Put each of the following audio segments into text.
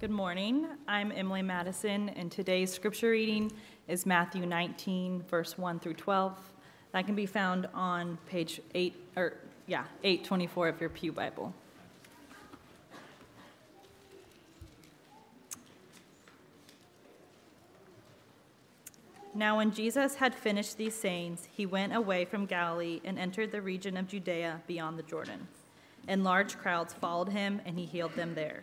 Good morning. I'm Emily Madison, and today's scripture reading is Matthew 19, verse 1 through 12. That can be found on page 8, or yeah, 824 of your Pew Bible. Now, when Jesus had finished these sayings, he went away from Galilee and entered the region of Judea beyond the Jordan. And large crowds followed him, and he healed them there.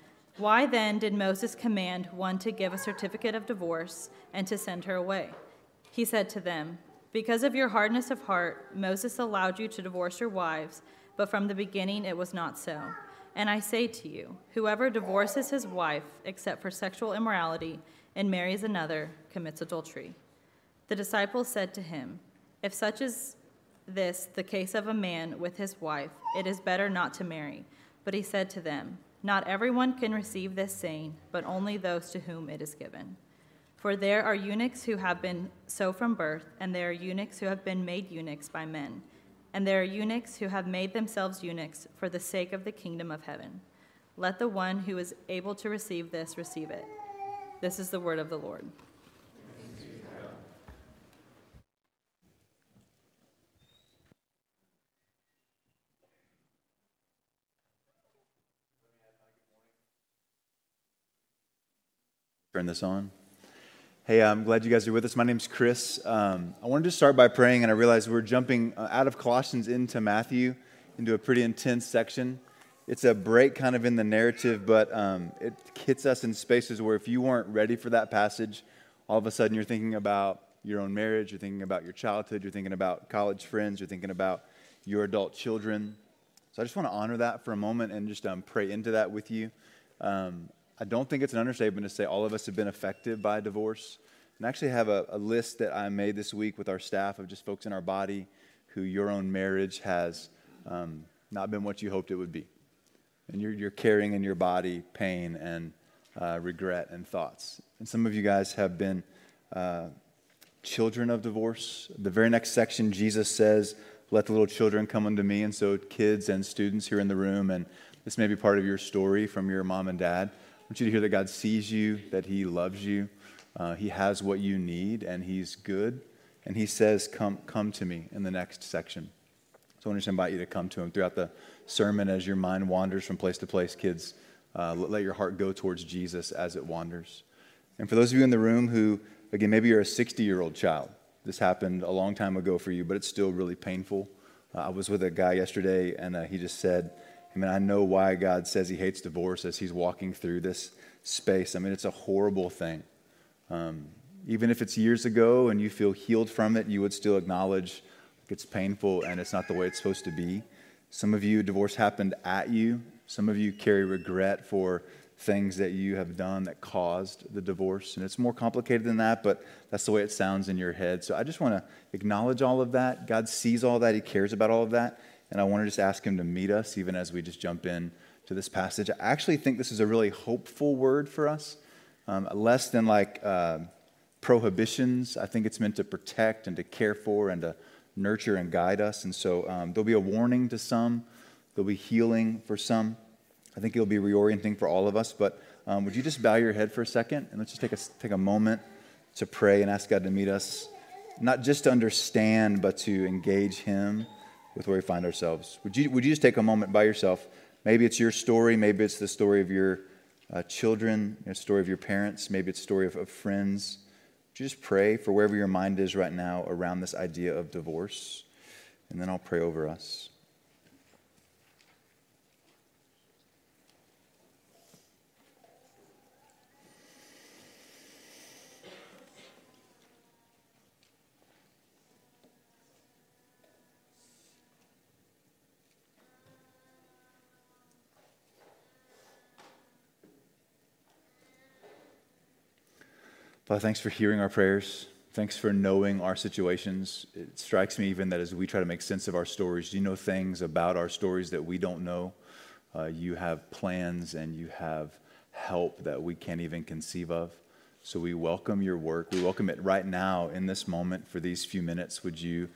why then did Moses command one to give a certificate of divorce and to send her away? He said to them, Because of your hardness of heart, Moses allowed you to divorce your wives, but from the beginning it was not so. And I say to you, whoever divorces his wife except for sexual immorality and marries another commits adultery. The disciples said to him, If such is this the case of a man with his wife, it is better not to marry. But he said to them, not everyone can receive this saying, but only those to whom it is given. For there are eunuchs who have been so from birth, and there are eunuchs who have been made eunuchs by men, and there are eunuchs who have made themselves eunuchs for the sake of the kingdom of heaven. Let the one who is able to receive this receive it. This is the word of the Lord. Turn this on. Hey, I'm glad you guys are with us. My name's Chris. Um, I wanted to start by praying, and I realized we're jumping uh, out of Colossians into Matthew, into a pretty intense section. It's a break kind of in the narrative, but um, it hits us in spaces where if you weren't ready for that passage, all of a sudden you're thinking about your own marriage, you're thinking about your childhood, you're thinking about college friends, you're thinking about your adult children. So I just want to honor that for a moment and just um, pray into that with you. Um, I don't think it's an understatement to say all of us have been affected by divorce. And I actually have a, a list that I made this week with our staff of just folks in our body who your own marriage has um, not been what you hoped it would be. And you're, you're carrying in your body pain and uh, regret and thoughts. And some of you guys have been uh, children of divorce. The very next section, Jesus says, Let the little children come unto me. And so, kids and students here in the room, and this may be part of your story from your mom and dad want you to hear that God sees you, that He loves you, uh, He has what you need, and He's good. And He says, Come, come to me in the next section. So I want to invite you to come to Him throughout the sermon as your mind wanders from place to place. Kids, uh, let your heart go towards Jesus as it wanders. And for those of you in the room who, again, maybe you're a 60 year old child, this happened a long time ago for you, but it's still really painful. Uh, I was with a guy yesterday, and uh, he just said, I mean, I know why God says he hates divorce as he's walking through this space. I mean, it's a horrible thing. Um, even if it's years ago and you feel healed from it, you would still acknowledge it's painful and it's not the way it's supposed to be. Some of you, divorce happened at you. Some of you carry regret for things that you have done that caused the divorce. And it's more complicated than that, but that's the way it sounds in your head. So I just want to acknowledge all of that. God sees all that, He cares about all of that. And I want to just ask him to meet us, even as we just jump in to this passage. I actually think this is a really hopeful word for us, um, less than like uh, prohibitions. I think it's meant to protect and to care for and to nurture and guide us. And so um, there'll be a warning to some, there'll be healing for some. I think it'll be reorienting for all of us. But um, would you just bow your head for a second and let's just take a, take a moment to pray and ask God to meet us, not just to understand, but to engage Him with where we find ourselves. Would you, would you just take a moment by yourself? Maybe it's your story, maybe it's the story of your uh, children, the story of your parents, maybe it's the story of, of friends. Would you just pray for wherever your mind is right now around this idea of divorce? And then I'll pray over us. Father, thanks for hearing our prayers. Thanks for knowing our situations. It strikes me even that as we try to make sense of our stories, you know things about our stories that we don't know. Uh, you have plans and you have help that we can't even conceive of. So we welcome your work. We welcome it right now in this moment for these few minutes. Would you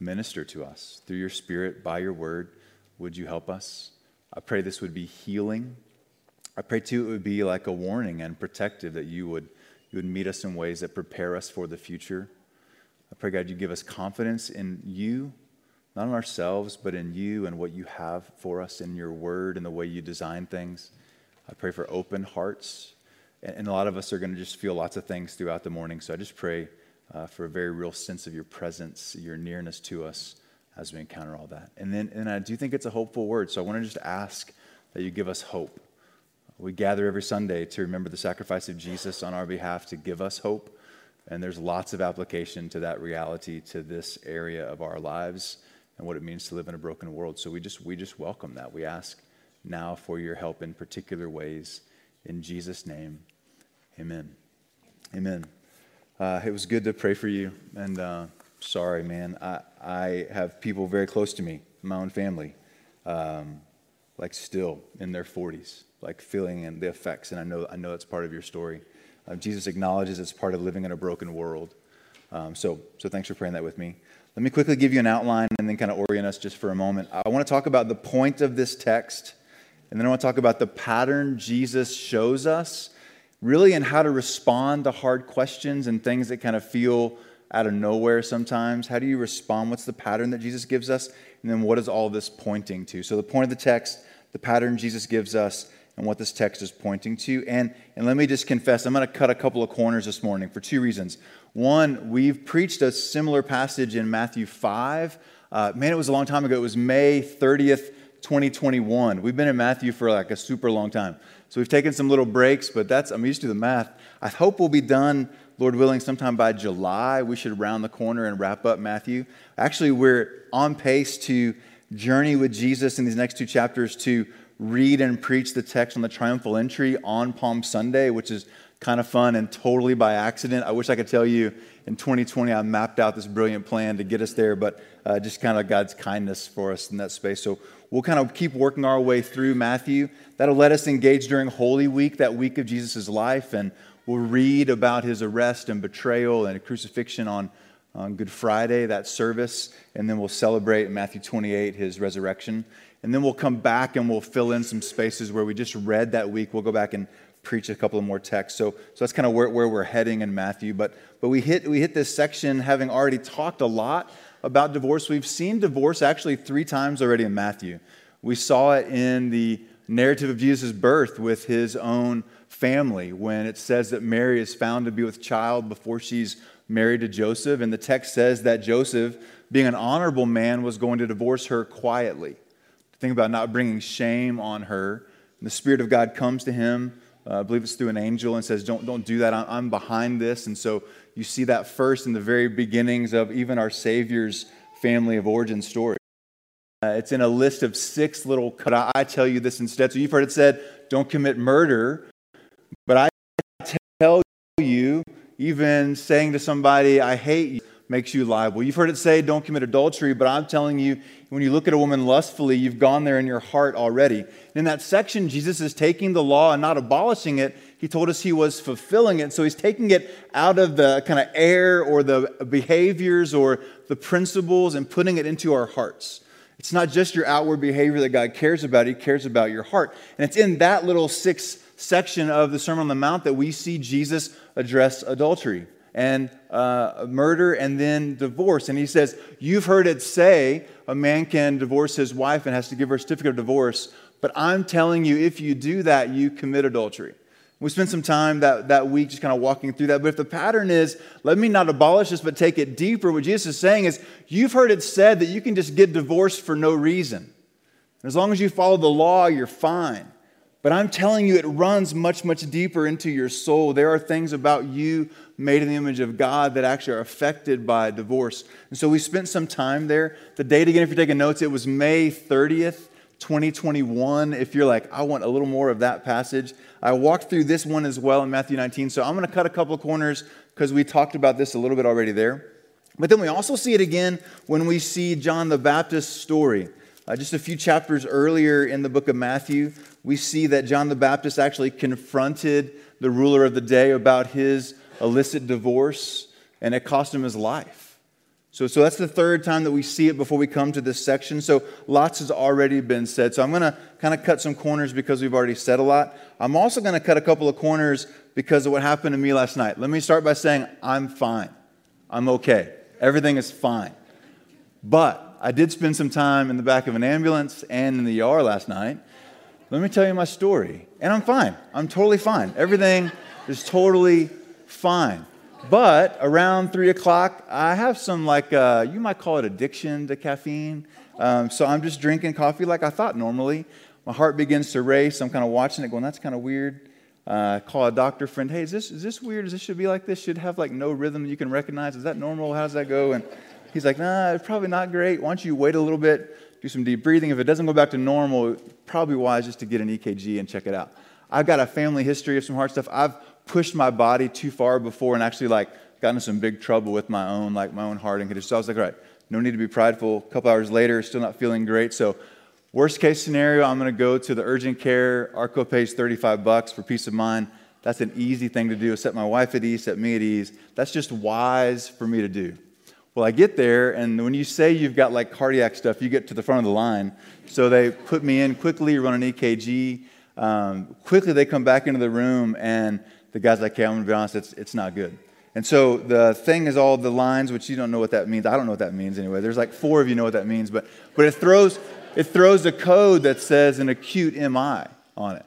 minister to us through your spirit, by your word? Would you help us? I pray this would be healing. I pray too it would be like a warning and protective that you would you would meet us in ways that prepare us for the future. I pray, God, you give us confidence in you, not in ourselves, but in you and what you have for us in your word and the way you design things. I pray for open hearts. And a lot of us are going to just feel lots of things throughout the morning. So I just pray uh, for a very real sense of your presence, your nearness to us as we encounter all that. And then, and I do think it's a hopeful word. So I want to just ask that you give us hope. We gather every Sunday to remember the sacrifice of Jesus on our behalf to give us hope. And there's lots of application to that reality to this area of our lives and what it means to live in a broken world. So we just, we just welcome that. We ask now for your help in particular ways. In Jesus' name, amen. Amen. Uh, it was good to pray for you. And uh, sorry, man. I, I have people very close to me, my own family, um, like still in their 40s like feeling and the effects. And I know, I know that's part of your story. Uh, Jesus acknowledges it's part of living in a broken world. Um, so, so thanks for praying that with me. Let me quickly give you an outline and then kind of orient us just for a moment. I want to talk about the point of this text, and then I want to talk about the pattern Jesus shows us, really, and how to respond to hard questions and things that kind of feel out of nowhere sometimes. How do you respond? What's the pattern that Jesus gives us? And then what is all this pointing to? So, the point of the text, the pattern Jesus gives us, and what this text is pointing to. And, and let me just confess, I'm going to cut a couple of corners this morning for two reasons. One, we've preached a similar passage in Matthew 5. Uh, man, it was a long time ago. It was May 30th, 2021. We've been in Matthew for like a super long time. So we've taken some little breaks, but that's, I'm used to the math. I hope we'll be done, Lord willing, sometime by July. We should round the corner and wrap up Matthew. Actually, we're on pace to journey with Jesus in these next two chapters to read and preach the text on the triumphal entry on Palm Sunday, which is kind of fun and totally by accident. I wish I could tell you in 2020 I mapped out this brilliant plan to get us there, but uh, just kind of God's kindness for us in that space. So we'll kind of keep working our way through Matthew. That'll let us engage during Holy Week, that week of Jesus' life, and we'll read about his arrest and betrayal and crucifixion on, on Good Friday, that service, and then we'll celebrate in Matthew 28 his resurrection. And then we'll come back and we'll fill in some spaces where we just read that week. We'll go back and preach a couple of more texts. So, so that's kind of where, where we're heading in Matthew. But, but we, hit, we hit this section having already talked a lot about divorce. We've seen divorce actually three times already in Matthew. We saw it in the narrative of Jesus' birth with his own family when it says that Mary is found to be with child before she's married to Joseph. And the text says that Joseph, being an honorable man, was going to divorce her quietly. Think about not bringing shame on her. And the Spirit of God comes to him, uh, I believe it's through an angel, and says, Don't, don't do that. I'm, I'm behind this. And so you see that first in the very beginnings of even our Savior's family of origin story. Uh, it's in a list of six little, could I tell you this instead? So you've heard it said, don't commit murder. But I tell you, even saying to somebody, I hate you, makes you liable. You've heard it say, don't commit adultery, but I'm telling you, when you look at a woman lustfully, you've gone there in your heart already. In that section, Jesus is taking the law and not abolishing it. He told us he was fulfilling it. So he's taking it out of the kind of air or the behaviors or the principles and putting it into our hearts. It's not just your outward behavior that God cares about, He cares about your heart. And it's in that little six section of the Sermon on the Mount that we see Jesus address adultery and uh, murder and then divorce. And he says, You've heard it say a man can divorce his wife and has to give her a certificate of divorce, but I'm telling you, if you do that, you commit adultery. We spent some time that, that week just kind of walking through that. But if the pattern is, let me not abolish this, but take it deeper, what Jesus is saying is, you've heard it said that you can just get divorced for no reason. As long as you follow the law, you're fine. But I'm telling you, it runs much, much deeper into your soul. There are things about you made in the image of God that actually are affected by divorce. And so we spent some time there. The date, again, if you're taking notes, it was May 30th, 2021 if you're like, I want a little more of that passage. I walked through this one as well in Matthew 19, so I'm going to cut a couple corners because we talked about this a little bit already there. But then we also see it again when we see John the Baptist's story. Uh, just a few chapters earlier in the book of Matthew, we see that John the Baptist actually confronted the ruler of the day about his illicit divorce, and it cost him his life. So, so that's the third time that we see it before we come to this section. So lots has already been said. So I'm going to kind of cut some corners because we've already said a lot. I'm also going to cut a couple of corners because of what happened to me last night. Let me start by saying I'm fine. I'm okay. Everything is fine. But I did spend some time in the back of an ambulance and in the ER last night. Let me tell you my story. And I'm fine. I'm totally fine. Everything is totally fine. But around three o'clock, I have some, like, uh, you might call it addiction to caffeine. Um, so I'm just drinking coffee like I thought normally. My heart begins to race. I'm kind of watching it, going, that's kind of weird. Uh, call a doctor friend, hey, is this, is this weird? Is this should be like this? Should have like no rhythm you can recognize? Is that normal? How does that go? And he's like, nah, it's probably not great. Why don't you wait a little bit, do some deep breathing. If it doesn't go back to normal, probably wise just to get an EKG and check it out. I've got a family history of some heart stuff. I've pushed my body too far before and actually like gotten in some big trouble with my own, like my own heart and condition. So I was like, all right, no need to be prideful. A couple hours later, still not feeling great. So worst case scenario, I'm going to go to the urgent care. ARCO pays 35 bucks for peace of mind. That's an easy thing to do. Set my wife at ease, set me at ease. That's just wise for me to do. Well, I get there, and when you say you've got like cardiac stuff, you get to the front of the line. So they put me in quickly, run an EKG. Um, quickly, they come back into the room, and the guy's like, okay, I'm to be honest, it's, it's not good. And so the thing is all the lines, which you don't know what that means. I don't know what that means anyway. There's like four of you know what that means, but, but it, throws, it throws a code that says an acute MI on it,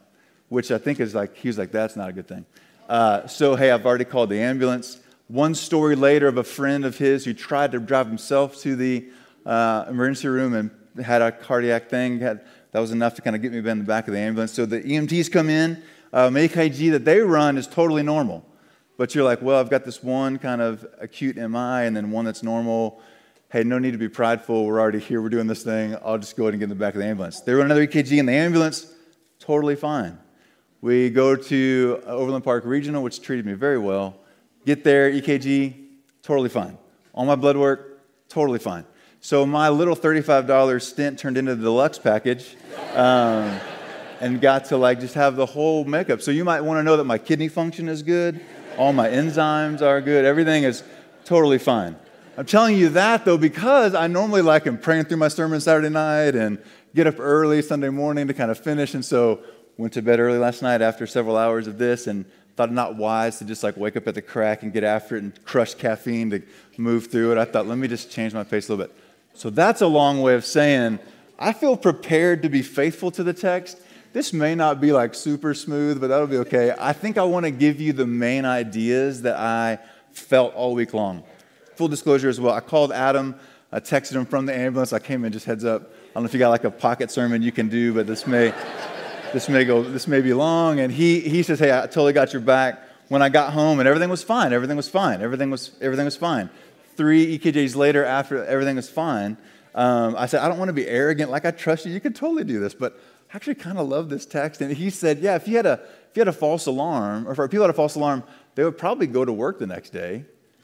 which I think is like, he was like, that's not a good thing. Uh, so, hey, I've already called the ambulance. One story later of a friend of his who tried to drive himself to the uh, emergency room and had a cardiac thing. Had, that was enough to kind of get me in the back of the ambulance. So the EMTs come in um, EKG that they run is totally normal. But you're like, well, I've got this one kind of acute MI and then one that's normal. Hey, no need to be prideful. We're already here. We're doing this thing. I'll just go ahead and get in the back of the ambulance. They run another EKG in the ambulance, totally fine. We go to Overland Park Regional, which treated me very well. Get there, EKG, totally fine. All my blood work, totally fine. So my little $35 stint turned into the deluxe package. Um, and got to like just have the whole makeup. So you might want to know that my kidney function is good, all my enzymes are good, everything is totally fine. I'm telling you that though because I normally like am praying through my sermon Saturday night and get up early Sunday morning to kind of finish, and so went to bed early last night after several hours of this and thought it not wise to just like wake up at the crack and get after it and crush caffeine to move through it. I thought, let me just change my pace a little bit. So that's a long way of saying I feel prepared to be faithful to the text this may not be like super smooth, but that'll be okay. I think I want to give you the main ideas that I felt all week long. Full disclosure as well, I called Adam, I texted him from the ambulance. I came in just heads up. I don't know if you got like a pocket sermon you can do, but this may this may go this may be long. And he he says, Hey, I totally got your back. When I got home and everything was fine, everything was fine, everything was everything was fine. Three EKGs later, after everything was fine, um, I said, I don't want to be arrogant. Like I trust you, you can totally do this, but I actually kind of love this text. And he said, yeah, if you had a, if you had a false alarm, or if people had a false alarm, they would probably go to work the next day.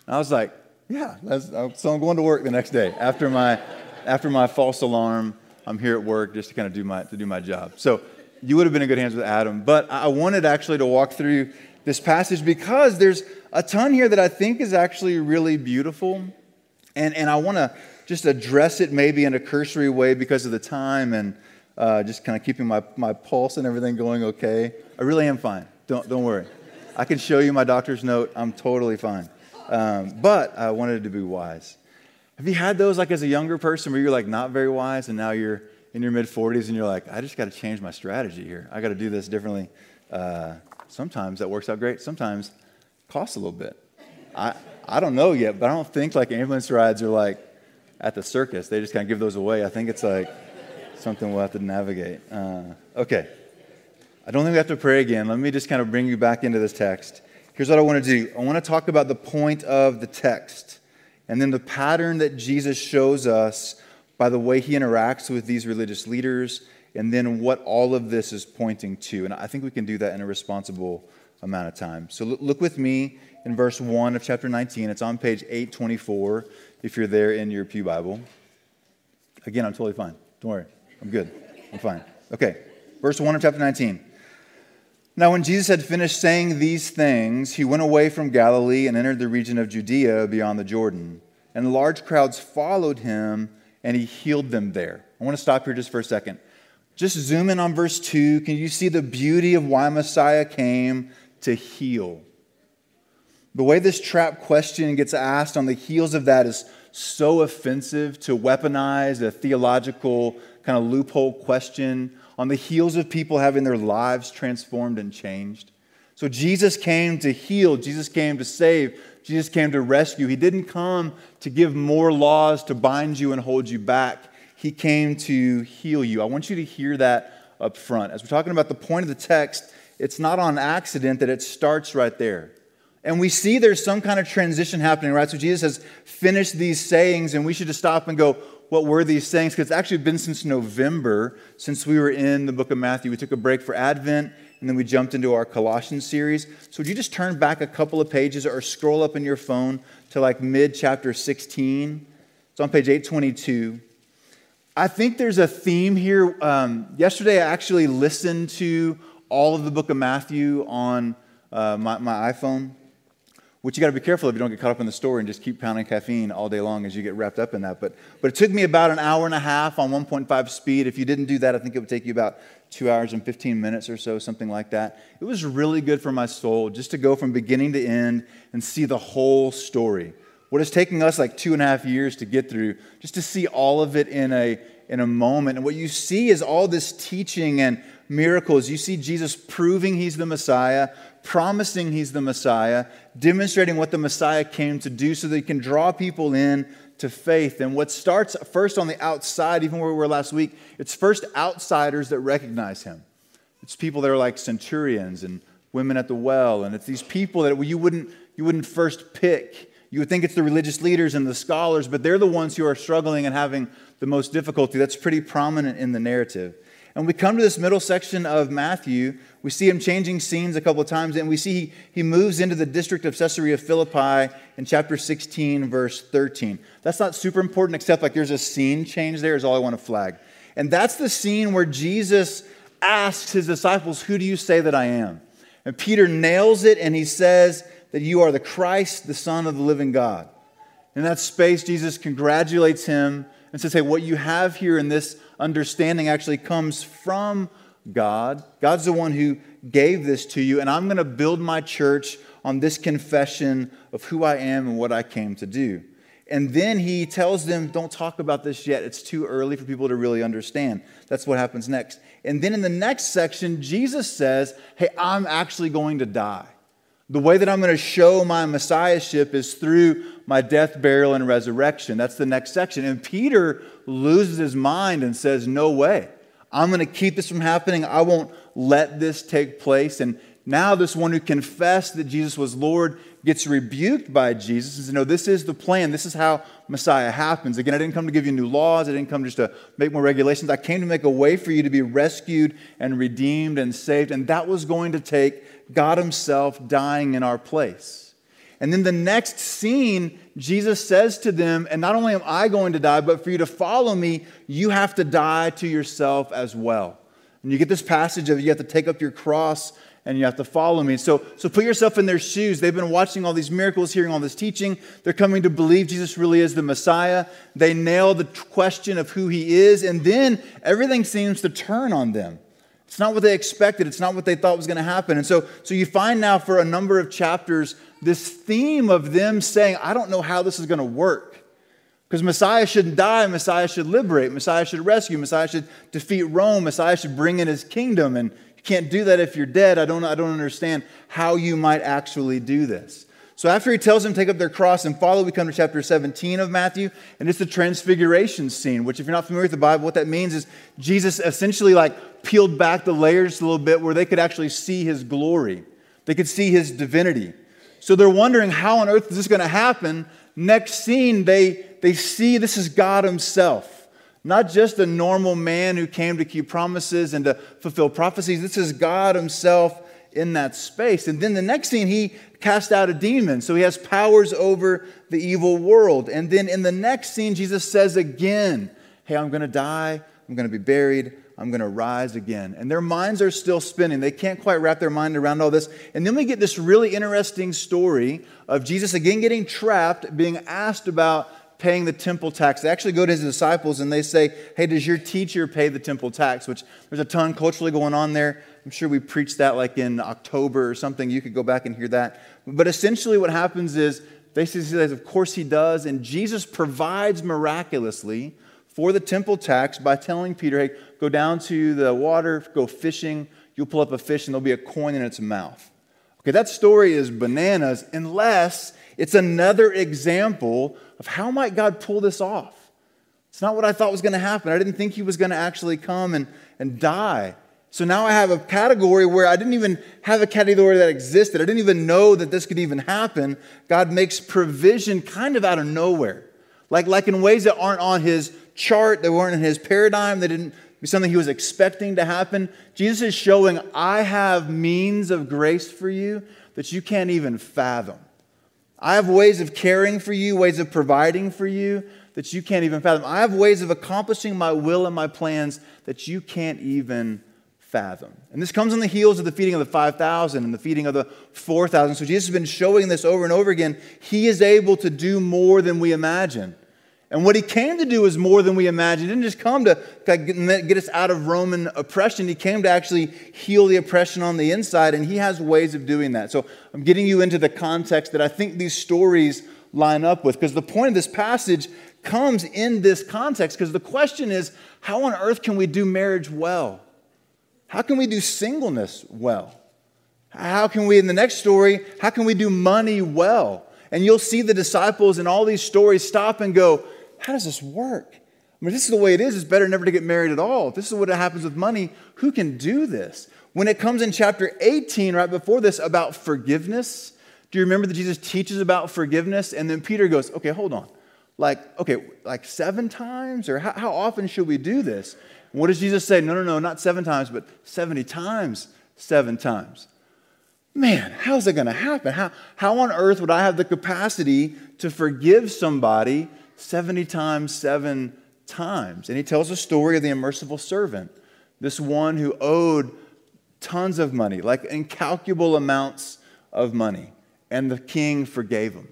And I was like, yeah, so I'm going to work the next day after my, after my false alarm. I'm here at work just to kind of do my, to do my job. So you would have been in good hands with Adam. But I wanted actually to walk through this passage because there's a ton here that I think is actually really beautiful. And, and I want to just address it maybe in a cursory way because of the time and uh, just kind of keeping my, my pulse and everything going okay. I really am fine. Don't, don't worry. I can show you my doctor's note. I'm totally fine. Um, but I wanted to be wise. Have you had those like as a younger person where you're like not very wise and now you're in your mid 40s and you're like, I just got to change my strategy here. I got to do this differently. Uh, sometimes that works out great. Sometimes costs a little bit. I, I don't know yet, but I don't think like ambulance rides are like at the circus. They just kind of give those away. I think it's like something we'll have to navigate. Uh, okay. I don't think we have to pray again. Let me just kind of bring you back into this text. Here's what I want to do I want to talk about the point of the text and then the pattern that Jesus shows us by the way he interacts with these religious leaders and then what all of this is pointing to. And I think we can do that in a responsible amount of time. So look with me in verse 1 of chapter 19. It's on page 824 if you're there in your Pew Bible. Again, I'm totally fine. Don't worry. I'm good. I'm fine. Okay. Verse 1 of chapter 19. Now, when Jesus had finished saying these things, he went away from Galilee and entered the region of Judea beyond the Jordan. And large crowds followed him, and he healed them there. I want to stop here just for a second. Just zoom in on verse 2. Can you see the beauty of why Messiah came to heal? The way this trap question gets asked on the heels of that is so offensive to weaponize a theological kind of loophole question on the heels of people having their lives transformed and changed. So Jesus came to heal, Jesus came to save, Jesus came to rescue. He didn't come to give more laws to bind you and hold you back. He came to heal you. I want you to hear that up front. As we're talking about the point of the text, it's not on accident that it starts right there. And we see there's some kind of transition happening, right? So Jesus has finished these sayings, and we should just stop and go, what were these sayings? Because it's actually been since November since we were in the book of Matthew. We took a break for Advent, and then we jumped into our Colossians series. So would you just turn back a couple of pages or scroll up in your phone to like mid chapter 16? It's on page 822. I think there's a theme here. Um, yesterday, I actually listened to all of the book of Matthew on uh, my, my iPhone which you got to be careful of you don't get caught up in the story and just keep pounding caffeine all day long as you get wrapped up in that. But, but it took me about an hour and a half on 1.5 speed. If you didn't do that, I think it would take you about two hours and 15 minutes or so, something like that. It was really good for my soul just to go from beginning to end and see the whole story. What is taking us like two and a half years to get through, just to see all of it in a, in a moment. And what you see is all this teaching and miracles. You see Jesus proving he's the Messiah, promising he's the Messiah, demonstrating what the Messiah came to do so that he can draw people in to faith. And what starts first on the outside, even where we were last week, it's first outsiders that recognize him. It's people that are like centurions and women at the well, and it's these people that you wouldn't, you wouldn't first pick. You would think it's the religious leaders and the scholars, but they're the ones who are struggling and having the most difficulty. That's pretty prominent in the narrative. And we come to this middle section of Matthew. We see him changing scenes a couple of times, and we see he, moves into the district of Caesarea Philippi in chapter 16, verse 13. That's not super important, except like there's a scene change there, is all I want to flag. And that's the scene where Jesus asks his disciples, Who do you say that I am? And Peter nails it, and he says that you are the Christ, the Son of the living God. In that space, Jesus congratulates him and says, Hey, what you have here in this understanding actually comes from God. God's the one who gave this to you, and I'm going to build my church on this confession of who I am and what I came to do. And then he tells them, Don't talk about this yet. It's too early for people to really understand. That's what happens next. And then in the next section, Jesus says, Hey, I'm actually going to die. The way that I'm going to show my messiahship is through my death, burial, and resurrection. That's the next section. And Peter loses his mind and says, No way. I'm going to keep this from happening. I won't let this take place. And now, this one who confessed that Jesus was Lord gets rebuked by Jesus and says, No, this is the plan. This is how Messiah happens. Again, I didn't come to give you new laws. I didn't come just to make more regulations. I came to make a way for you to be rescued and redeemed and saved. And that was going to take God Himself dying in our place. And then the next scene, Jesus says to them, And not only am I going to die, but for you to follow me, you have to die to yourself as well. And you get this passage of you have to take up your cross and you have to follow me. So, so put yourself in their shoes. They've been watching all these miracles, hearing all this teaching. They're coming to believe Jesus really is the Messiah. They nail the question of who he is, and then everything seems to turn on them. It's not what they expected. It's not what they thought was going to happen. And so, so you find now for a number of chapters this theme of them saying, I don't know how this is going to work. Because Messiah shouldn't die, Messiah should liberate, Messiah should rescue, Messiah should defeat Rome, Messiah should bring in his kingdom. And you can't do that if you're dead. I don't, I don't understand how you might actually do this. So after he tells them to take up their cross and follow, we come to chapter 17 of Matthew, and it's the transfiguration scene, which if you're not familiar with the Bible, what that means is Jesus essentially like peeled back the layers a little bit where they could actually see his glory. They could see his divinity. So they're wondering how on earth is this going to happen? Next scene, they, they see this is God himself. Not just a normal man who came to keep promises and to fulfill prophecies. This is God Himself in that space. And then the next scene, He cast out a demon. So He has powers over the evil world. And then in the next scene, Jesus says again, Hey, I'm going to die. I'm going to be buried. I'm going to rise again. And their minds are still spinning. They can't quite wrap their mind around all this. And then we get this really interesting story of Jesus again getting trapped, being asked about paying the temple tax. They actually go to his disciples and they say, Hey, does your teacher pay the temple tax? Which there's a ton culturally going on there. I'm sure we preached that like in October or something. You could go back and hear that. But essentially, what happens is they say, Of course he does. And Jesus provides miraculously for the temple tax by telling Peter, Hey, go down to the water, go fishing. You'll pull up a fish and there'll be a coin in its mouth. Okay, that story is bananas unless it's another example of how might God pull this off. It's not what I thought was going to happen. I didn't think he was going to actually come and, and die. So now I have a category where I didn't even have a category that existed. I didn't even know that this could even happen. God makes provision kind of out of nowhere. Like, like in ways that aren't on his chart, that weren't in his paradigm, that didn't be something he was expecting to happen. Jesus is showing, I have means of grace for you that you can't even fathom. I have ways of caring for you, ways of providing for you that you can't even fathom. I have ways of accomplishing my will and my plans that you can't even fathom. And this comes on the heels of the feeding of the 5,000 and the feeding of the 4,000. So Jesus has been showing this over and over again. He is able to do more than we imagine. And what he came to do is more than we imagine. He didn't just come to get us out of Roman oppression. He came to actually heal the oppression on the inside, and he has ways of doing that. So I'm getting you into the context that I think these stories line up with, because the point of this passage comes in this context, because the question is how on earth can we do marriage well? How can we do singleness well? How can we, in the next story, how can we do money well? And you'll see the disciples in all these stories stop and go, how does this work? I mean, this is the way it is. It's better never to get married at all. If this is what happens with money, who can do this? When it comes in chapter 18, right before this, about forgiveness, do you remember that Jesus teaches about forgiveness? And then Peter goes, okay, hold on. Like, okay, like seven times? Or how, how often should we do this? What does Jesus say? No, no, no, not seven times, but 70 times, seven times. Man, how's that going to happen? How, how on earth would I have the capacity to forgive somebody 70 times, seven times. And he tells a story of the unmerciful servant, this one who owed tons of money, like incalculable amounts of money, and the king forgave him.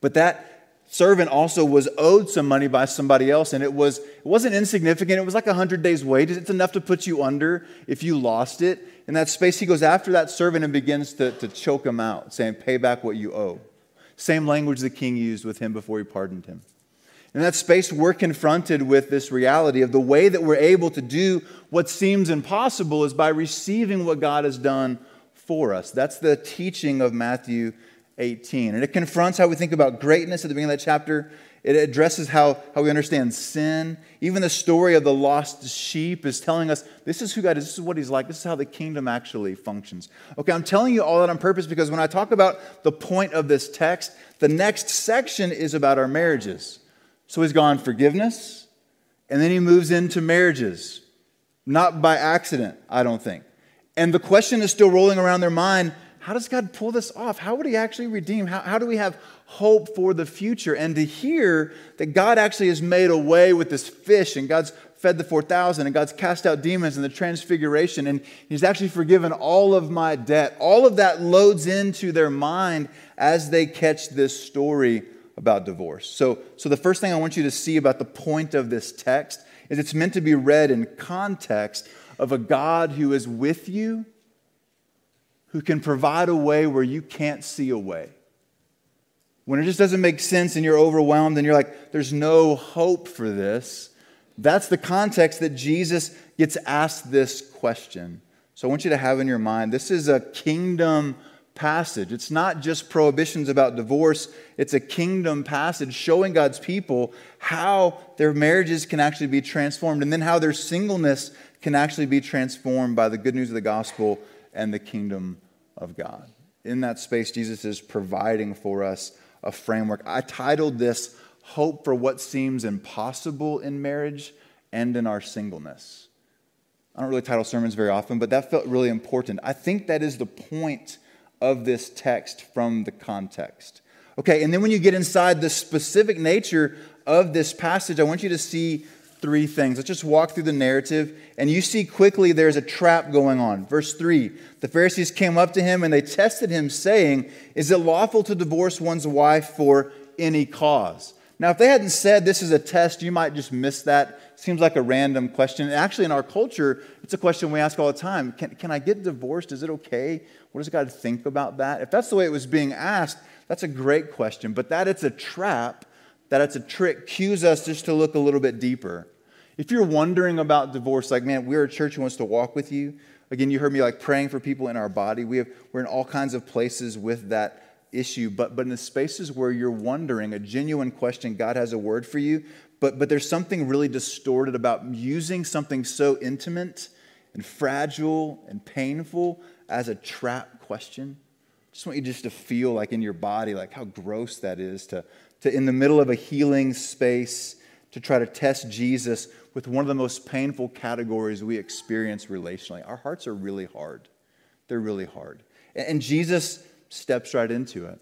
But that servant also was owed some money by somebody else, and it, was, it wasn't insignificant. It was like a 100 days' wages. It's enough to put you under if you lost it. In that space, he goes after that servant and begins to, to choke him out, saying, Pay back what you owe. Same language the king used with him before he pardoned him. In that space, we're confronted with this reality of the way that we're able to do what seems impossible is by receiving what God has done for us. That's the teaching of Matthew 18. And it confronts how we think about greatness at the beginning of that chapter. It addresses how, how we understand sin. Even the story of the lost sheep is telling us this is who God is, this is what He's like, this is how the kingdom actually functions. Okay, I'm telling you all that on purpose because when I talk about the point of this text, the next section is about our marriages. So he's gone forgiveness, and then he moves into marriages. Not by accident, I don't think. And the question is still rolling around their mind how does God pull this off? How would he actually redeem? How, how do we have hope for the future? And to hear that God actually has made a way with this fish, and God's fed the 4,000, and God's cast out demons and the transfiguration, and He's actually forgiven all of my debt. All of that loads into their mind as they catch this story about divorce. So, so the first thing I want you to see about the point of this text is it's meant to be read in context of a God who is with you, who can provide a way where you can't see a way. When it just doesn't make sense and you're overwhelmed and you're like, there's no hope for this, that's the context that Jesus gets asked this question. So I want you to have in your mind this is a kingdom passage. It's not just prohibitions about divorce, it's a kingdom passage showing God's people how their marriages can actually be transformed and then how their singleness can actually be transformed by the good news of the gospel and the kingdom of God. In that space, Jesus is providing for us a framework. I titled this hope for what seems impossible in marriage and in our singleness. I don't really title sermons very often, but that felt really important. I think that is the point of this text from the context. Okay, and then when you get inside the specific nature of this passage, I want you to see three things. Let's just walk through the narrative, and you see quickly there's a trap going on. Verse 3 The Pharisees came up to him and they tested him, saying, Is it lawful to divorce one's wife for any cause? Now, if they hadn't said this is a test, you might just miss that. Seems like a random question. Actually, in our culture, it's a question we ask all the time Can, can I get divorced? Is it okay? What does God think about that? If that's the way it was being asked, that's a great question. But that it's a trap, that it's a trick, cues us just to look a little bit deeper. If you're wondering about divorce, like, man, we're a church who wants to walk with you. Again, you heard me like praying for people in our body. We have, we're in all kinds of places with that issue, but, but in the spaces where you're wondering, a genuine question, God has a word for you, but, but there's something really distorted about using something so intimate and fragile and painful as a trap question. Just want you just to feel like in your body, like how gross that is to, to in the middle of a healing space, to try to test Jesus with one of the most painful categories we experience relationally. Our hearts are really hard. They're really hard. And Jesus steps right into it.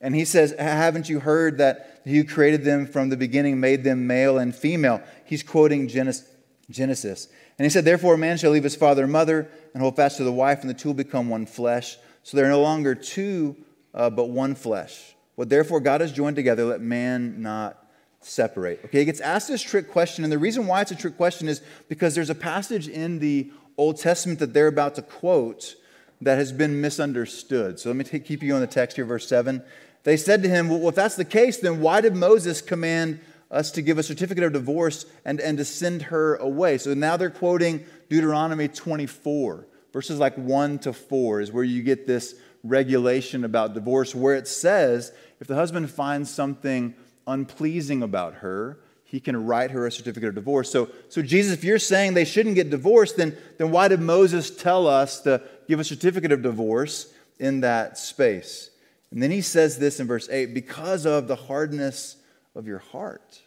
And he says, Haven't you heard that you created them from the beginning, made them male and female? He's quoting Genesis. And he said, Therefore, a man shall leave his father and mother and hold fast to the wife, and the two will become one flesh. So they're no longer two, uh, but one flesh. What therefore God has joined together, let man not separate. Okay, he gets asked this trick question, and the reason why it's a trick question is because there's a passage in the Old Testament that they're about to quote that has been misunderstood. So let me take, keep you on the text here, verse 7. They said to him, Well, if that's the case, then why did Moses command us to give a certificate of divorce and, and to send her away? So now they're quoting Deuteronomy 24, verses like 1 to 4 is where you get this regulation about divorce, where it says if the husband finds something unpleasing about her, he can write her a certificate of divorce. So, so Jesus, if you're saying they shouldn't get divorced, then, then why did Moses tell us to give a certificate of divorce in that space? And then he says this in verse 8 because of the hardness of your heart.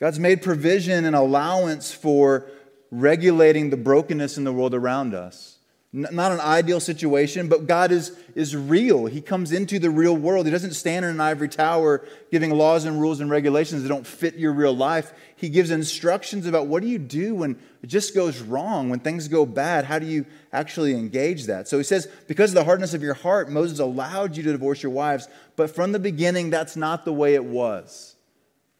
God's made provision and allowance for regulating the brokenness in the world around us not an ideal situation, but God is, is real. He comes into the real world. He doesn't stand in an ivory tower giving laws and rules and regulations that don't fit your real life. He gives instructions about what do you do when it just goes wrong, when things go bad. How do you actually engage that? So he says, because of the hardness of your heart, Moses allowed you to divorce your wives, but from the beginning, that's not the way it was.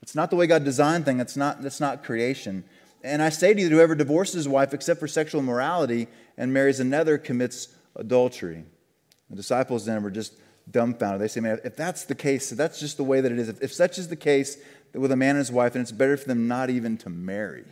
It's not the way God designed things, it's not, that's not creation. And I say to you that whoever divorces his wife except for sexual immorality and marries another commits adultery. The disciples then were just dumbfounded. They say, man, if that's the case, if that's just the way that it is, if, if such is the case with a man and his wife, then it's better for them not even to marry.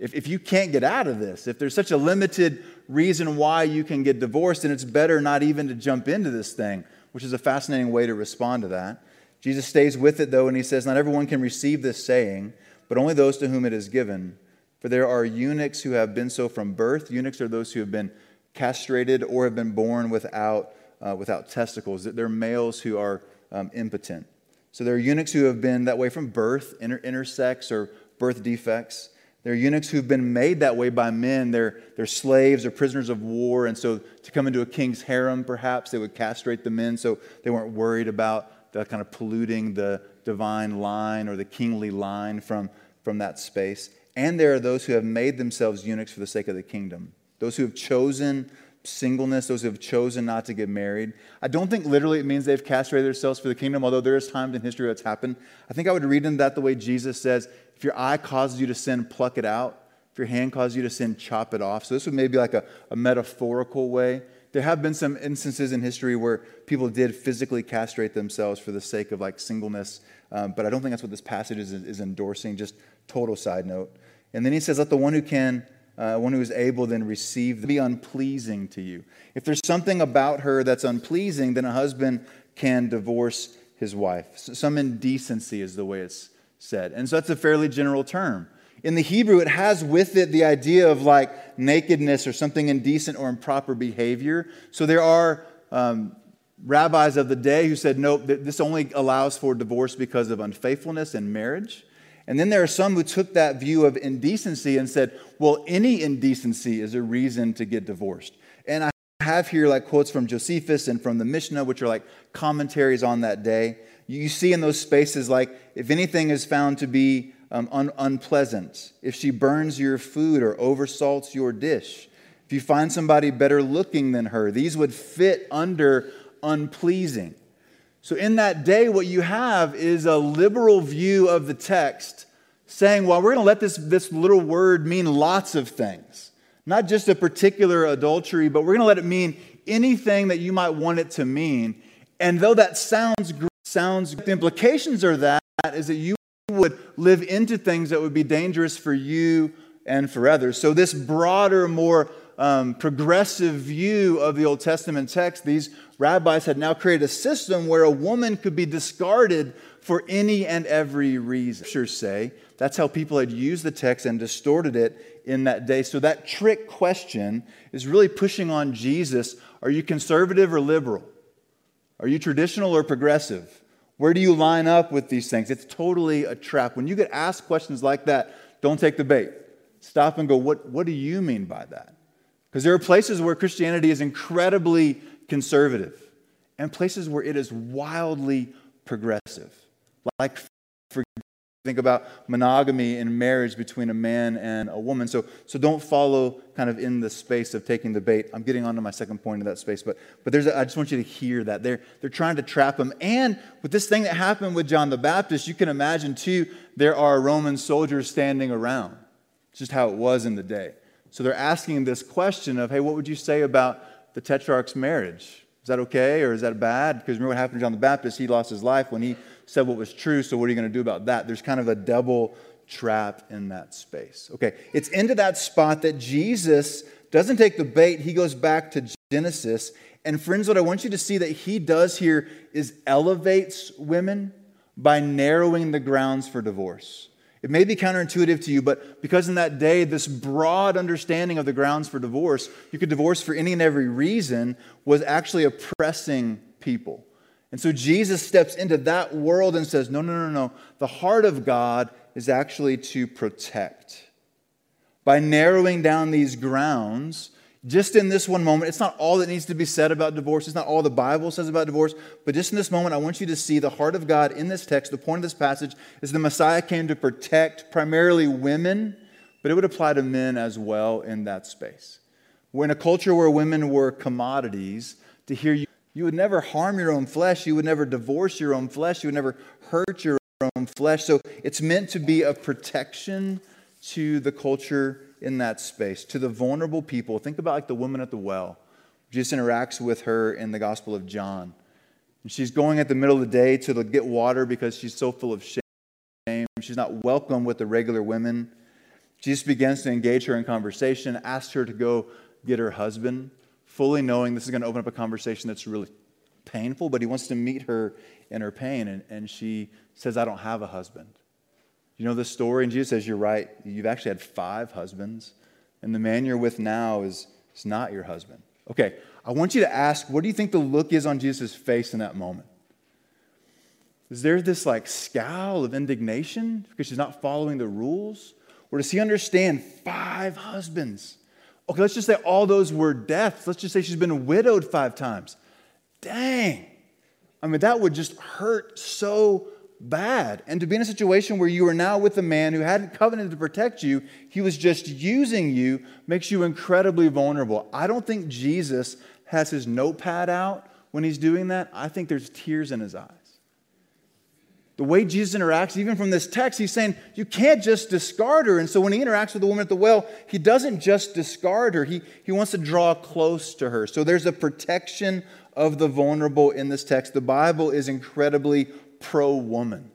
If, if you can't get out of this, if there's such a limited reason why you can get divorced, then it's better not even to jump into this thing, which is a fascinating way to respond to that. Jesus stays with it, though, and he says, Not everyone can receive this saying, but only those to whom it is given. For there are eunuchs who have been so from birth. Eunuchs are those who have been castrated or have been born without, uh, without testicles. They're males who are um, impotent. So there are eunuchs who have been that way from birth, inter- intersex or birth defects. There are eunuchs who've been made that way by men. They're, they're slaves or prisoners of war. And so to come into a king's harem, perhaps, they would castrate the men so they weren't worried about the kind of polluting the divine line or the kingly line from, from that space. And there are those who have made themselves eunuchs for the sake of the kingdom. Those who have chosen singleness, those who have chosen not to get married. I don't think literally it means they've castrated themselves for the kingdom, although there is times in history that's happened. I think I would read in that the way Jesus says, if your eye causes you to sin, pluck it out. If your hand causes you to sin, chop it off. So this would maybe like a, a metaphorical way. There have been some instances in history where people did physically castrate themselves for the sake of like singleness, um, but I don't think that's what this passage is, is endorsing. Just total side note. And then he says, Let the one who can, uh, one who is able, then receive, be unpleasing to you. If there's something about her that's unpleasing, then a husband can divorce his wife. Some indecency is the way it's said. And so that's a fairly general term. In the Hebrew, it has with it the idea of like nakedness or something indecent or improper behavior. So there are um, rabbis of the day who said, nope, this only allows for divorce because of unfaithfulness in marriage. And then there are some who took that view of indecency and said, well, any indecency is a reason to get divorced. And I have here like quotes from Josephus and from the Mishnah, which are like commentaries on that day. You see in those spaces, like, if anything is found to be um, un- unpleasant, if she burns your food or oversalts your dish, if you find somebody better looking than her, these would fit under unpleasing. So, in that day, what you have is a liberal view of the text saying, well, we're going to let this, this little word mean lots of things, not just a particular adultery, but we're going to let it mean anything that you might want it to mean. And though that sounds great, sounds the implications are that is that you would live into things that would be dangerous for you and for others. So this broader, more um, progressive view of the Old Testament text, these rabbis had now created a system where a woman could be discarded for any and every reason. Scriptures say that's how people had used the text and distorted it in that day. So that trick question is really pushing on Jesus are you conservative or liberal? Are you traditional or progressive? Where do you line up with these things? It's totally a trap. When you get asked questions like that, don't take the bait. Stop and go, what, what do you mean by that? Because there are places where Christianity is incredibly conservative and places where it is wildly progressive. Like, for, think about monogamy and marriage between a man and a woman. So, so don't follow kind of in the space of taking the bait. I'm getting onto my second point in that space, but, but there's a, I just want you to hear that. They're, they're trying to trap him. And with this thing that happened with John the Baptist, you can imagine too, there are Roman soldiers standing around. It's just how it was in the day. So they're asking this question of, hey, what would you say about the tetrarch's marriage? Is that okay or is that bad? Because remember what happened to John the Baptist? He lost his life when he said what was true. So what are you going to do about that? There's kind of a double trap in that space. Okay, it's into that spot that Jesus doesn't take the bait. He goes back to Genesis. And friends, what I want you to see that he does here is elevates women by narrowing the grounds for divorce. It may be counterintuitive to you, but because in that day, this broad understanding of the grounds for divorce, you could divorce for any and every reason, was actually oppressing people. And so Jesus steps into that world and says, No, no, no, no. The heart of God is actually to protect. By narrowing down these grounds, just in this one moment, it's not all that needs to be said about divorce. It's not all the Bible says about divorce. But just in this moment, I want you to see the heart of God in this text. The point of this passage is the Messiah came to protect primarily women, but it would apply to men as well in that space. We're in a culture where women were commodities. To hear you, you would never harm your own flesh. You would never divorce your own flesh. You would never hurt your own flesh. So it's meant to be a protection to the culture in that space to the vulnerable people. Think about like the woman at the well. Jesus interacts with her in the Gospel of John. And she's going at the middle of the day to get water because she's so full of shame. She's not welcome with the regular women. Jesus begins to engage her in conversation, asks her to go get her husband, fully knowing this is going to open up a conversation that's really painful, but he wants to meet her in her pain. And, and she says, I don't have a husband. You know the story? And Jesus says, You're right. You've actually had five husbands, and the man you're with now is, is not your husband. Okay, I want you to ask, what do you think the look is on Jesus' face in that moment? Is there this like scowl of indignation because she's not following the rules? Or does he understand five husbands? Okay, let's just say all those were deaths. Let's just say she's been widowed five times. Dang. I mean, that would just hurt so bad. And to be in a situation where you are now with a man who hadn't covenanted to protect you, he was just using you, makes you incredibly vulnerable. I don't think Jesus has his notepad out when he's doing that. I think there's tears in his eyes. The way Jesus interacts, even from this text, he's saying you can't just discard her. And so when he interacts with the woman at the well, he doesn't just discard her, he, he wants to draw close to her. So there's a protection of the vulnerable in this text. The Bible is incredibly pro woman,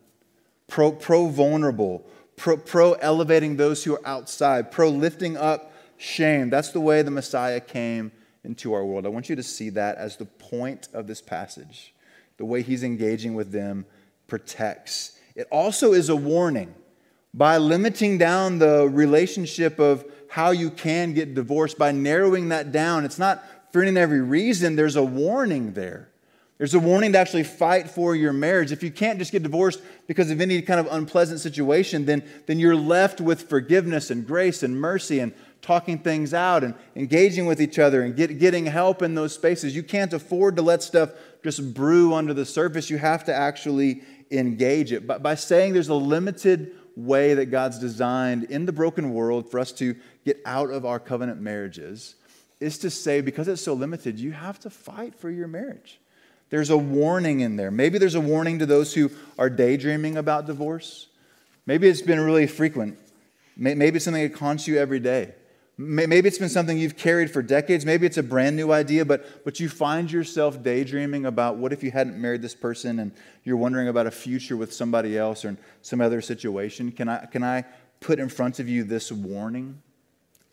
pro vulnerable, pro elevating those who are outside, pro lifting up shame. That's the way the Messiah came into our world. I want you to see that as the point of this passage. The way he's engaging with them protects. It also is a warning. By limiting down the relationship of how you can get divorced, by narrowing that down, it's not for any and every reason, there's a warning there There's a warning to actually fight for your marriage. If you can't just get divorced because of any kind of unpleasant situation, then, then you're left with forgiveness and grace and mercy and talking things out and engaging with each other and get, getting help in those spaces. You can't afford to let stuff just brew under the surface. You have to actually engage it. But by saying there's a limited way that God's designed in the broken world for us to get out of our covenant marriages, is to say because it's so limited, you have to fight for your marriage. There's a warning in there. Maybe there's a warning to those who are daydreaming about divorce. Maybe it's been really frequent. Maybe it's something that haunts you every day. Maybe it's been something you've carried for decades. Maybe it's a brand new idea, but, but you find yourself daydreaming about what if you hadn't married this person and you're wondering about a future with somebody else or some other situation. Can I, can I put in front of you this warning?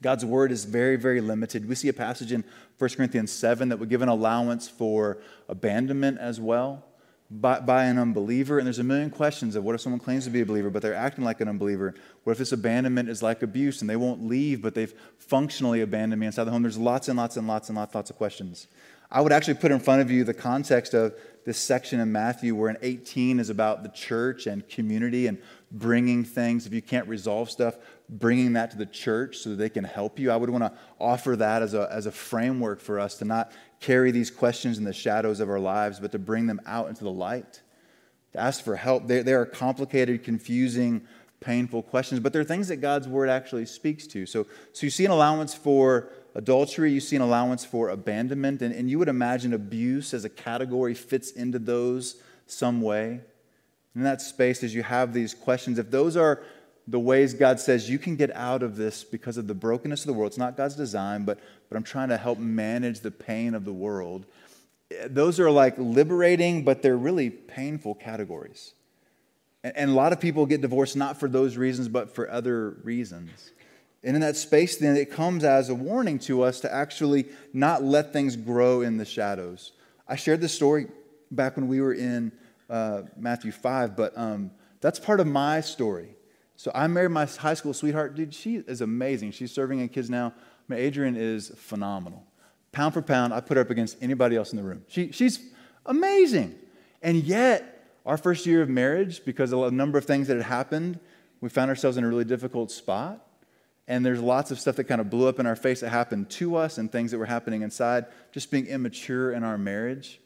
God's word is very, very limited. We see a passage in 1 Corinthians 7 that would give an allowance for abandonment as well by, by, an unbeliever. And there's a million questions of what if someone claims to be a believer, but they're acting like an unbeliever? What if this abandonment is like abuse and they won't leave, but they've functionally abandoned me inside the home? There's lots and lots and lots and lots, lots of questions. I would actually put in front of you the context of this section in Matthew where in 18 is about the church and community and bringing things. If you can't resolve stuff, bringing that to the church so that they can help you. I would want to offer that as a, as a framework for us to not carry these questions in the shadows of our lives, but to bring them out into the light, to ask for help. They, they are complicated, confusing, painful questions, but they're things that God's word actually speaks to. So, so you see an allowance for adultery, you see an allowance for abandonment, and, and you would imagine abuse as a category fits into those some way. In that space, as you have these questions, if those are the ways God says you can get out of this because of the brokenness of the world. It's not God's design, but, but I'm trying to help manage the pain of the world. Those are like liberating, but they're really painful categories. And, and a lot of people get divorced not for those reasons, but for other reasons. And in that space, then, it comes as a warning to us to actually not let things grow in the shadows. I shared this story back when we were in uh, Matthew 5, but um, that's part of my story. So I married my high school sweetheart. Dude, she is amazing. She's serving in kids now. I mean, Adrian is phenomenal. Pound for pound, I put her up against anybody else in the room. She, she's amazing. And yet, our first year of marriage, because of a number of things that had happened, we found ourselves in a really difficult spot. And there's lots of stuff that kind of blew up in our face that happened to us and things that were happening inside, just being immature in our marriage.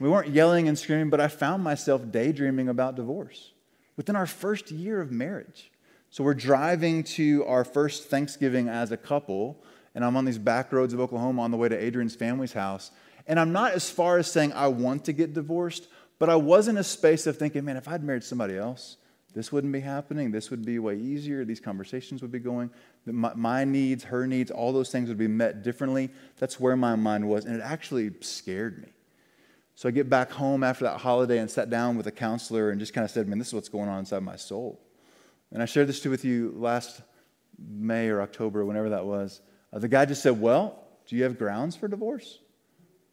We weren't yelling and screaming, but I found myself daydreaming about divorce within our first year of marriage. So we're driving to our first Thanksgiving as a couple, and I'm on these back roads of Oklahoma on the way to Adrian's family's house. And I'm not as far as saying I want to get divorced, but I was in a space of thinking, man, if I'd married somebody else, this wouldn't be happening. This would be way easier. These conversations would be going. My, my, needs, her needs, all those things would be met differently. That's where my mind was. And it actually scared me. So I get back home after that holiday and sat down with a counselor and just kind of said, man, this is what's going on inside my soul. And I shared this too with you last May or October, whenever that was. Uh, the guy just said, Well, do you have grounds for divorce?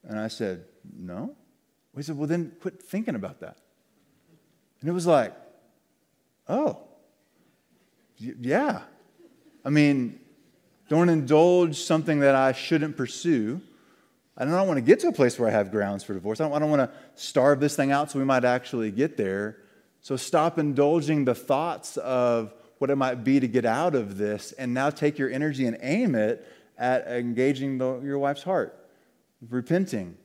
And I said, No. He said, Well, then quit thinking about that. And it was like, Oh, yeah. I mean, don't indulge something that I shouldn't pursue. I don't want to get to a place where I have grounds for divorce. I don't, I don't want to starve this thing out so we might actually get there. So stop indulging the thoughts of what it might be to get out of this and now take your energy and aim it at engaging the, your wife's heart, repenting,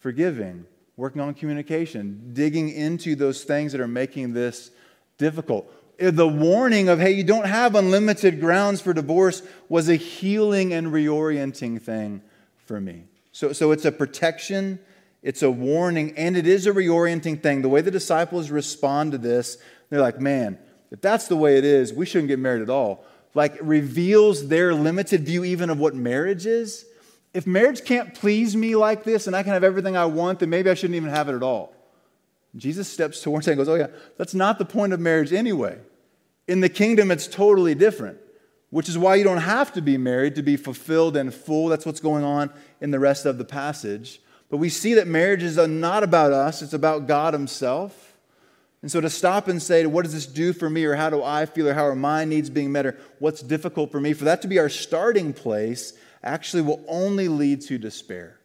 forgiving, working on communication, digging into those things that are making this difficult. The warning of, hey, you don't have unlimited grounds for divorce was a healing and reorienting thing for me. So, so it's a protection it's a warning, and it is a reorienting thing. The way the disciples respond to this, they're like, man, if that's the way it is, we shouldn't get married at all. Like, reveals their limited view even of what marriage is. If marriage can't please me like this and I can have everything I want, then maybe I shouldn't even have it at all. Jesus steps towards it and goes, Oh, yeah, that's not the point of marriage anyway. In the kingdom, it's totally different, which is why you don't have to be married to be fulfilled and full. That's what's going on in the rest of the passage. But we see that marriage is not about us, it's about God Himself. And so to stop and say, what does this do for me, or how do I feel, or how are my needs being met, or what's difficult for me, for that to be our starting place actually will only lead to despair.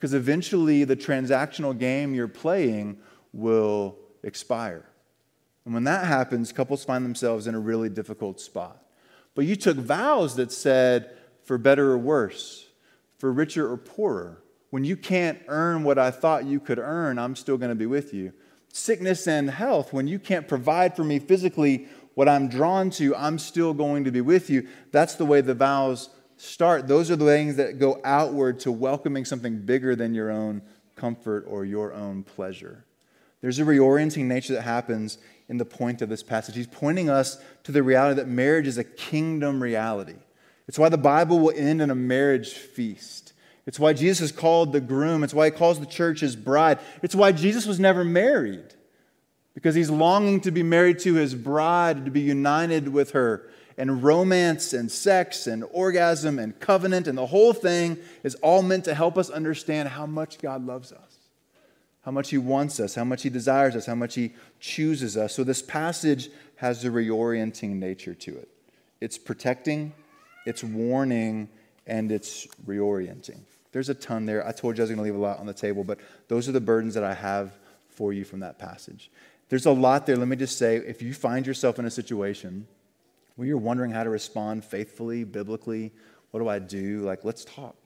because eventually the transactional game you're playing will expire. And when that happens, couples find themselves in a really difficult spot. But you took vows that said, for better or worse, for richer or poorer. When you can't earn what I thought you could earn, I'm still going to be with you. Sickness and health, when you can't provide for me physically what I'm drawn to, I'm still going to be with you. That's the way the vows start. Those are the things that go outward to welcoming something bigger than your own comfort or your own pleasure. There's a reorienting nature that happens in the point of this passage. He's pointing us to the reality that marriage is a kingdom reality. It's why the Bible will end in a marriage feast. It's why Jesus is called the groom. It's why he calls the church his bride. It's why Jesus was never married, because he's longing to be married to his bride, to be united with her. And romance and sex and orgasm and covenant and the whole thing is all meant to help us understand how much God loves us how much He wants us, how much He desires us, how much He chooses us. So, this passage has a reorienting nature to it. It's protecting, it's warning, and it's reorienting. There's a ton there. I told you I was going to leave a lot on the table, but those are the burdens that I have for you from that passage. There's a lot there. Let me just say if you find yourself in a situation where you're wondering how to respond faithfully, biblically, what do I do? Like, let's talk.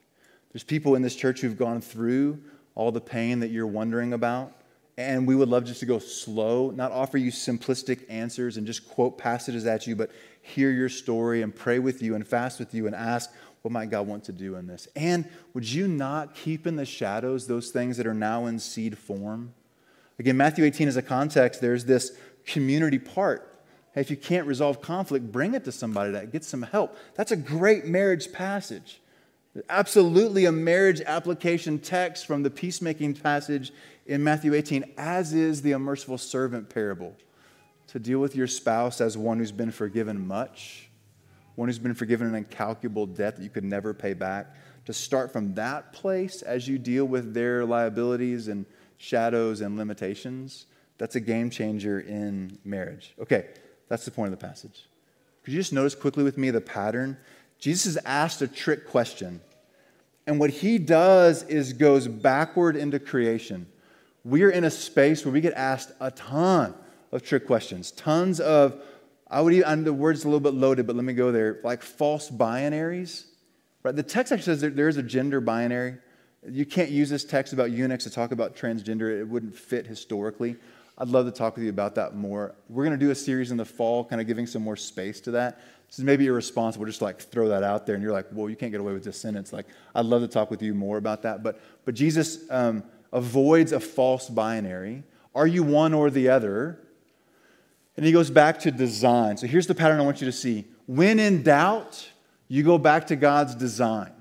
There's people in this church who've gone through all the pain that you're wondering about. And we would love just to go slow, not offer you simplistic answers and just quote passages at you, but hear your story and pray with you and fast with you and ask, what might God want to do in this? And would you not keep in the shadows those things that are now in seed form? Again, Matthew 18 is a context. There's this community part. Hey, if you can't resolve conflict, bring it to somebody that gets some help. That's a great marriage passage. Absolutely a marriage application text from the peacemaking passage in Matthew 18, as is the unmerciful servant parable. To deal with your spouse as one who's been forgiven much, one who's been forgiven an incalculable debt that you could never pay back. To start from that place as you deal with their liabilities and shadows and limitations, that's a game changer in marriage. Okay, that's the point of the passage. Could you just notice quickly with me the pattern? Jesus is asked a trick question. And what he does is goes backward into creation. We are in a space where we get asked a ton of trick questions, tons of, I would even, the word's a little bit loaded, but let me go there, like false binaries. Right? The text actually says there, there is a gender binary. You can't use this text about eunuchs to talk about transgender, it wouldn't fit historically. I'd love to talk with you about that more. We're going to do a series in the fall, kind of giving some more space to that. So maybe irresponsible, just like throw that out there, and you're like, well, you can't get away with this sentence. Like, I'd love to talk with you more about that. But, but Jesus um, avoids a false binary. Are you one or the other? And he goes back to design. So here's the pattern I want you to see. When in doubt, you go back to God's design.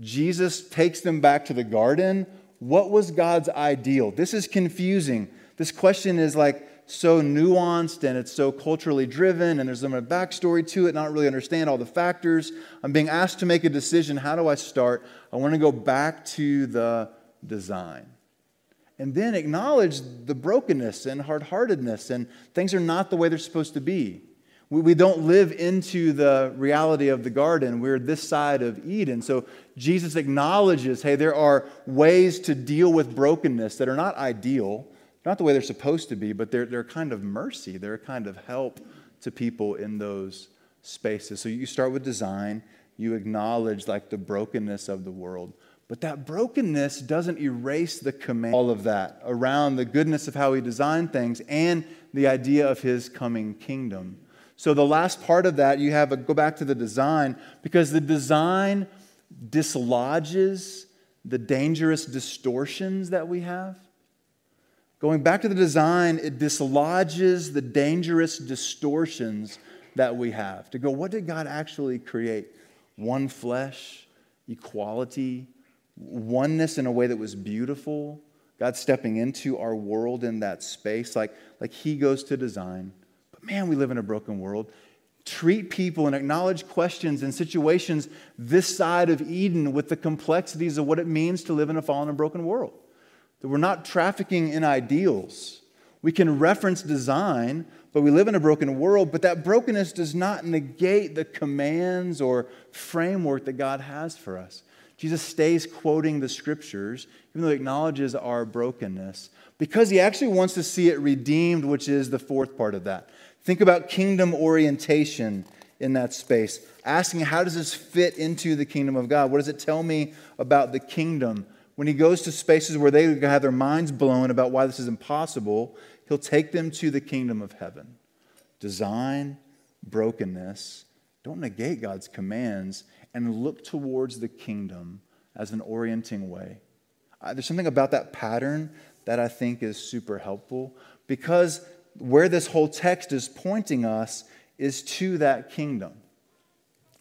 Jesus takes them back to the garden. What was God's ideal? This is confusing. This question is like, so nuanced and it's so culturally driven and there's a backstory to it, not really understand all the factors. I'm being asked to make a decision. How do I start? I want to go back to the design. And then acknowledge the brokenness and hard heartedness, and things are not the way they're supposed to be. We, we don't live into the reality of the garden. We're this side of Eden. So Jesus acknowledges hey, there are ways to deal with brokenness that are not ideal not the way they're supposed to be, but they're, they're a kind of mercy. They're a kind of help to people in those spaces. So you start with design, you acknowledge like the brokenness of the world. But that brokenness doesn't erase the command, all of that around the goodness of how he designed things and the idea of his coming kingdom. So the last part of that, you have a go back to the design because the design dislodges the dangerous distortions that we have. Going back to the design, it dislodges the dangerous distortions that we have. To go, what did God actually create? One flesh, equality, oneness in a way that was beautiful. God stepping into our world in that space, like, like He goes to design. But man, we live in a broken world. Treat people and acknowledge questions and situations this side of Eden with the complexities of what it means to live in a fallen and broken world. That we're not trafficking in ideals. We can reference design, but we live in a broken world. But that brokenness does not negate the commands or framework that God has for us. Jesus stays quoting the scriptures, even though he acknowledges our brokenness, because he actually wants to see it redeemed, which is the fourth part of that. Think about kingdom orientation in that space, asking how does this fit into the kingdom of God? What does it tell me about the kingdom? When he goes to spaces where they have their minds blown about why this is impossible, he'll take them to the kingdom of heaven. Design, brokenness, don't negate God's commands and look towards the kingdom as an orienting way. There's something about that pattern that I think is super helpful because where this whole text is pointing us is to that kingdom.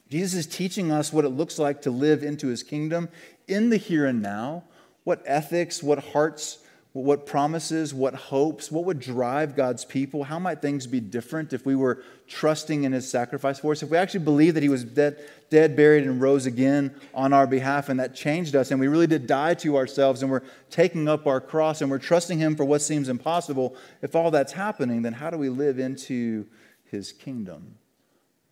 Jesus is teaching us what it looks like to live into his kingdom in the here and now, what ethics, what hearts, what promises, what hopes, what would drive God's people? How might things be different if we were trusting in his sacrifice for us? If we actually believed that he was dead, dead, buried, and rose again on our behalf, and that changed us, and we really did die to ourselves, and we're taking up our cross, and we're trusting him for what seems impossible, if all that's happening, then how do we live into his kingdom?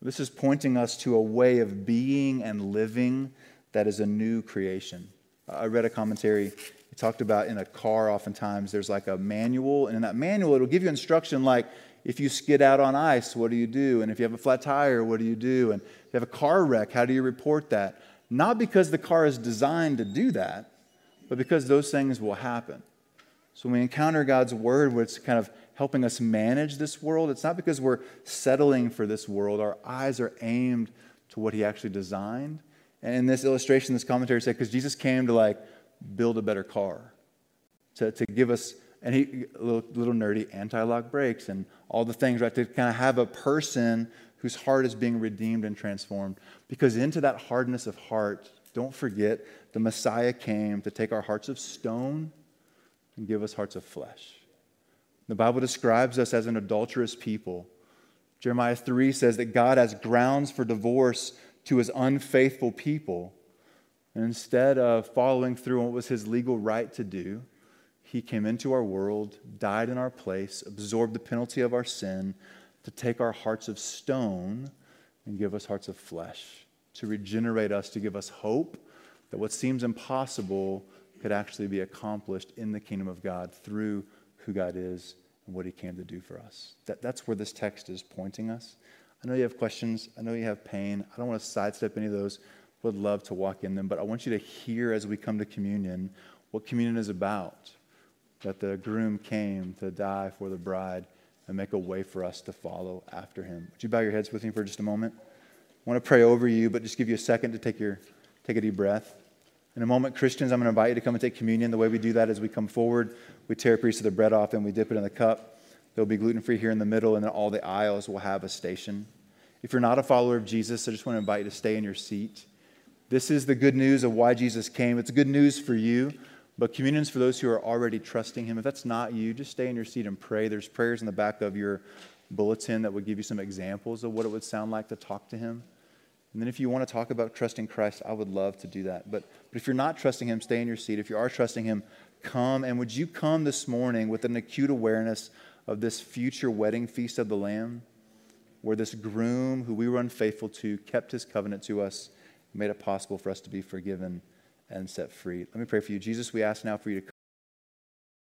This is pointing us to a way of being and living that is a new creation. I read a commentary talked about in a car, oftentimes there's like a manual, and in that manual, it'll give you instruction like if you skid out on ice, what do you do? And if you have a flat tire, what do you do? And if you have a car wreck, how do you report that? Not because the car is designed to do that, but because those things will happen. So when we encounter God's word, where it's kind of helping us manage this world, it's not because we're settling for this world. Our eyes are aimed to what He actually designed. And in this illustration, this commentary said, because Jesus came to like build a better car, to, to give us, and he, little, little nerdy, anti lock brakes and all the things, right? To kind of have a person whose heart is being redeemed and transformed. Because into that hardness of heart, don't forget, the Messiah came to take our hearts of stone and give us hearts of flesh. The Bible describes us as an adulterous people. Jeremiah 3 says that God has grounds for divorce to his unfaithful people. And instead of following through what was his legal right to do, he came into our world, died in our place, absorbed the penalty of our sin to take our hearts of stone and give us hearts of flesh, to regenerate us, to give us hope that what seems impossible could actually be accomplished in the kingdom of God through who God is and what he came to do for us. That, that's where this text is pointing us. I know you have questions. I know you have pain. I don't want to sidestep any of those would love to walk in them, but I want you to hear as we come to communion what communion is about. That the groom came to die for the bride and make a way for us to follow after him. Would you bow your heads with me for just a moment? I want to pray over you, but just give you a second to take, your, take a deep breath. In a moment, Christians, I'm going to invite you to come and take communion. The way we do that is we come forward, we tear a piece of the bread off, and we dip it in the cup. There'll be gluten free here in the middle, and then all the aisles will have a station. If you're not a follower of Jesus, I just want to invite you to stay in your seat. This is the good news of why Jesus came. It's good news for you, but communion's for those who are already trusting Him. If that's not you, just stay in your seat and pray. There's prayers in the back of your bulletin that would give you some examples of what it would sound like to talk to Him. And then if you want to talk about trusting Christ, I would love to do that. But, but if you're not trusting Him, stay in your seat. If you are trusting Him, come. And would you come this morning with an acute awareness of this future wedding feast of the Lamb, where this groom who we were unfaithful to kept his covenant to us? Made it possible for us to be forgiven and set free. Let me pray for you. Jesus, we ask now for you to